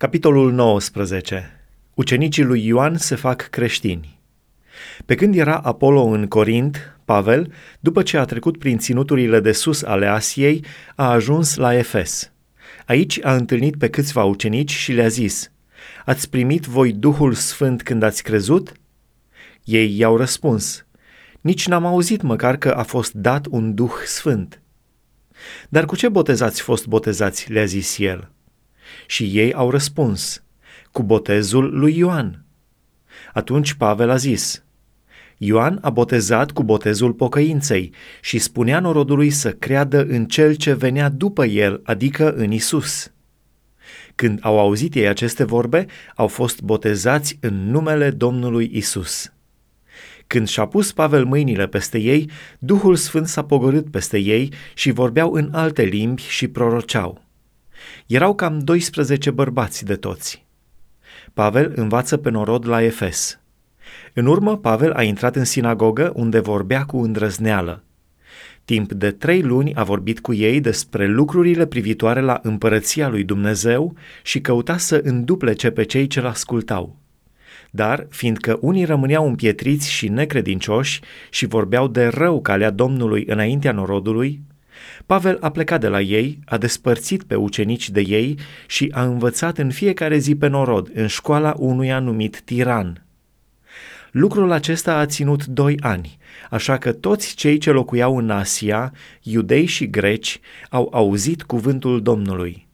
Capitolul 19. Ucenicii lui Ioan se fac creștini. Pe când era Apollo în Corint, Pavel, după ce a trecut prin ținuturile de sus ale Asiei, a ajuns la Efes. Aici a întâlnit pe câțiva ucenici și le-a zis, Ați primit voi Duhul Sfânt când ați crezut? Ei i-au răspuns, Nici n-am auzit măcar că a fost dat un Duh Sfânt. Dar cu ce botezați fost botezați? le-a zis el. Și ei au răspuns, cu botezul lui Ioan. Atunci Pavel a zis, Ioan a botezat cu botezul pocăinței și spunea norodului să creadă în cel ce venea după el, adică în Isus. Când au auzit ei aceste vorbe, au fost botezați în numele Domnului Isus. Când și-a pus Pavel mâinile peste ei, Duhul Sfânt s-a pogorât peste ei și vorbeau în alte limbi și proroceau. Erau cam 12 bărbați de toți. Pavel învață pe norod la Efes. În urmă, Pavel a intrat în sinagogă unde vorbea cu îndrăzneală. Timp de trei luni a vorbit cu ei despre lucrurile privitoare la împărăția lui Dumnezeu și căuta să înduplece pe cei ce-l ascultau. Dar, fiindcă unii rămâneau împietriți și necredincioși și vorbeau de rău calea Domnului înaintea norodului, Pavel a plecat de la ei, a despărțit pe ucenici de ei și a învățat în fiecare zi pe norod, în școala unuia numit Tiran. Lucrul acesta a ținut doi ani, așa că toți cei ce locuiau în Asia, iudei și greci, au auzit cuvântul Domnului.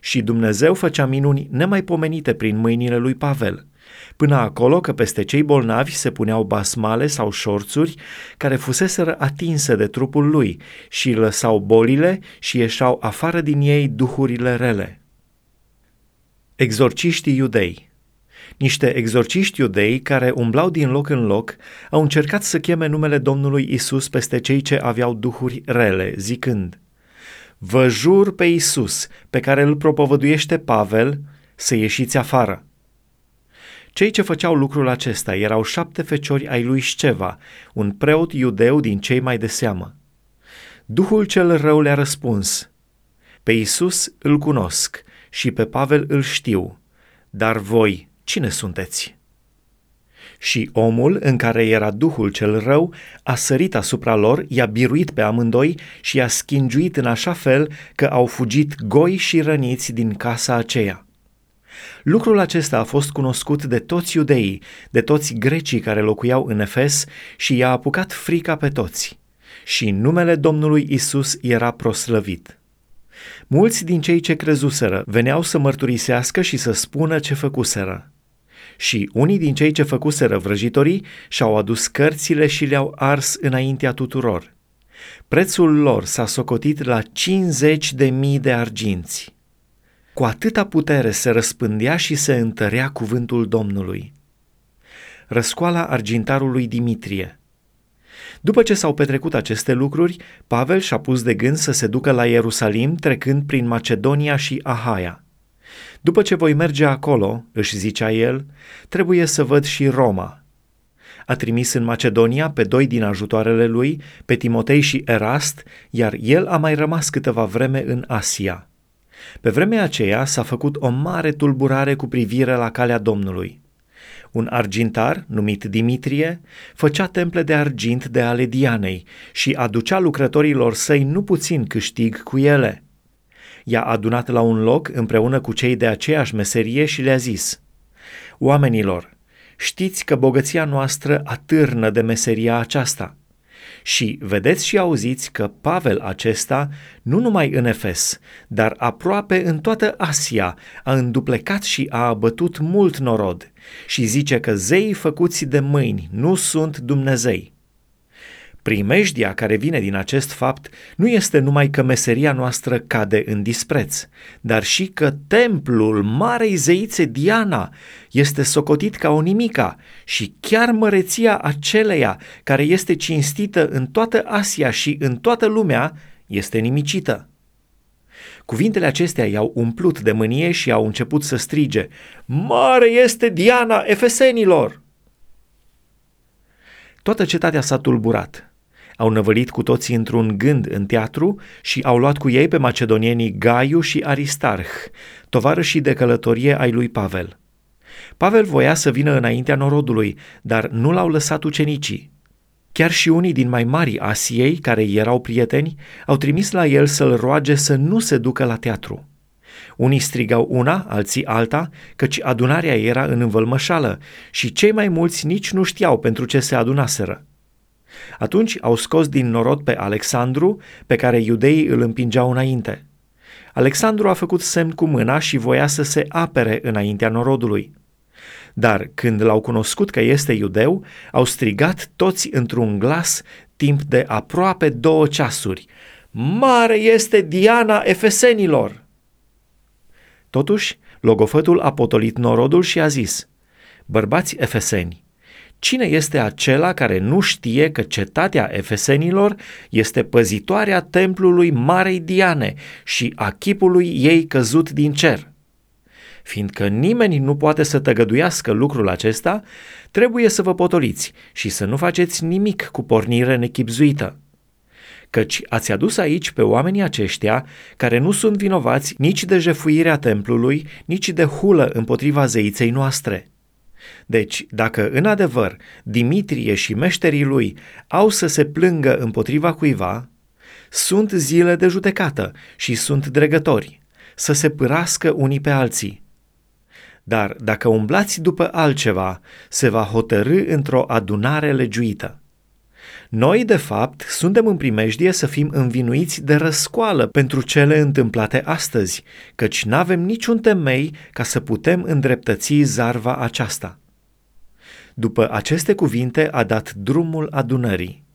Și Dumnezeu făcea minuni nemaipomenite prin mâinile lui Pavel – Până acolo că peste cei bolnavi se puneau basmale sau șorțuri care fuseseră atinse de trupul lui și lăsau bolile și ieșau afară din ei duhurile rele. Exorciștii iudei niște exorciști iudei care umblau din loc în loc au încercat să cheme numele Domnului Isus peste cei ce aveau duhuri rele, zicând, Vă jur pe Isus, pe care îl propovăduiește Pavel, să ieșiți afară. Cei ce făceau lucrul acesta erau șapte feciori ai lui Sceva, un preot iudeu din cei mai de seamă. Duhul cel rău le-a răspuns, Pe Iisus îl cunosc și pe Pavel îl știu, dar voi cine sunteți? Și omul în care era Duhul cel rău a sărit asupra lor, i-a biruit pe amândoi și i-a schingiuit în așa fel că au fugit goi și răniți din casa aceea. Lucrul acesta a fost cunoscut de toți iudeii, de toți grecii care locuiau în Efes și i-a apucat frica pe toți. Și numele Domnului Isus era proslăvit. Mulți din cei ce crezuseră veneau să mărturisească și să spună ce făcuseră. Și unii din cei ce făcuseră vrăjitorii și-au adus cărțile și le-au ars înaintea tuturor. Prețul lor s-a socotit la 50 de mii de arginți. Cu atâta putere se răspândea și se întărea cuvântul Domnului. Răscoala argintarului Dimitrie După ce s-au petrecut aceste lucruri, Pavel și-a pus de gând să se ducă la Ierusalim trecând prin Macedonia și Ahaia. După ce voi merge acolo, își zicea el, trebuie să văd și Roma. A trimis în Macedonia pe doi din ajutoarele lui, pe Timotei și Erast, iar el a mai rămas câteva vreme în Asia. Pe vremea aceea s-a făcut o mare tulburare cu privire la calea Domnului. Un argintar, numit Dimitrie, făcea temple de argint de ale Dianei și aducea lucrătorilor săi nu puțin câștig cu ele. I-a adunat la un loc împreună cu cei de aceeași meserie și le-a zis, Oamenilor, știți că bogăția noastră atârnă de meseria aceasta – și vedeți și auziți că Pavel acesta, nu numai în Efes, dar aproape în toată Asia, a înduplecat și a abătut mult norod și zice că zeii făcuți de mâini nu sunt Dumnezei. Primejdia care vine din acest fapt nu este numai că meseria noastră cade în dispreț, dar și că templul Marei Zeițe Diana este socotit ca o nimica și chiar măreția aceleia care este cinstită în toată Asia și în toată lumea este nimicită. Cuvintele acestea i-au umplut de mânie și au început să strige, Mare este Diana efesenilor! Toată cetatea s-a tulburat Au năvălit cu toții într-un gând în teatru și au luat cu ei pe macedonienii Gaiu și Aristarh, tovarășii de călătorie ai lui Pavel. Pavel voia să vină înaintea norodului, dar nu l-au lăsat ucenicii. Chiar și unii din mai mari Asiei, care erau prieteni, au trimis la el să-l roage să nu se ducă la teatru. Unii strigau una, alții alta, căci adunarea era în învălmășală și cei mai mulți nici nu știau pentru ce se adunaseră. Atunci au scos din norod pe Alexandru, pe care iudeii îl împingeau înainte. Alexandru a făcut semn cu mâna și voia să se apere înaintea norodului. Dar când l-au cunoscut că este iudeu, au strigat toți într-un glas timp de aproape două ceasuri. Mare este Diana Efesenilor! Totuși, logofătul a potolit norodul și a zis, Bărbați efeseni, cine este acela care nu știe că cetatea efesenilor este păzitoarea templului Marei Diane și a chipului ei căzut din cer? Fiindcă nimeni nu poate să tăgăduiască lucrul acesta, trebuie să vă potoliți și să nu faceți nimic cu pornire nechipzuită căci ați adus aici pe oamenii aceștia care nu sunt vinovați nici de jefuirea templului, nici de hulă împotriva zeiței noastre. Deci, dacă în adevăr Dimitrie și meșterii lui au să se plângă împotriva cuiva, sunt zile de judecată și sunt dregători, să se pârască unii pe alții. Dar dacă umblați după altceva, se va hotărâ într-o adunare legiuită. Noi, de fapt, suntem în primejdie să fim învinuiți de răscoală pentru cele întâmplate astăzi, căci n-avem niciun temei ca să putem îndreptăți zarva aceasta. După aceste cuvinte a dat drumul adunării.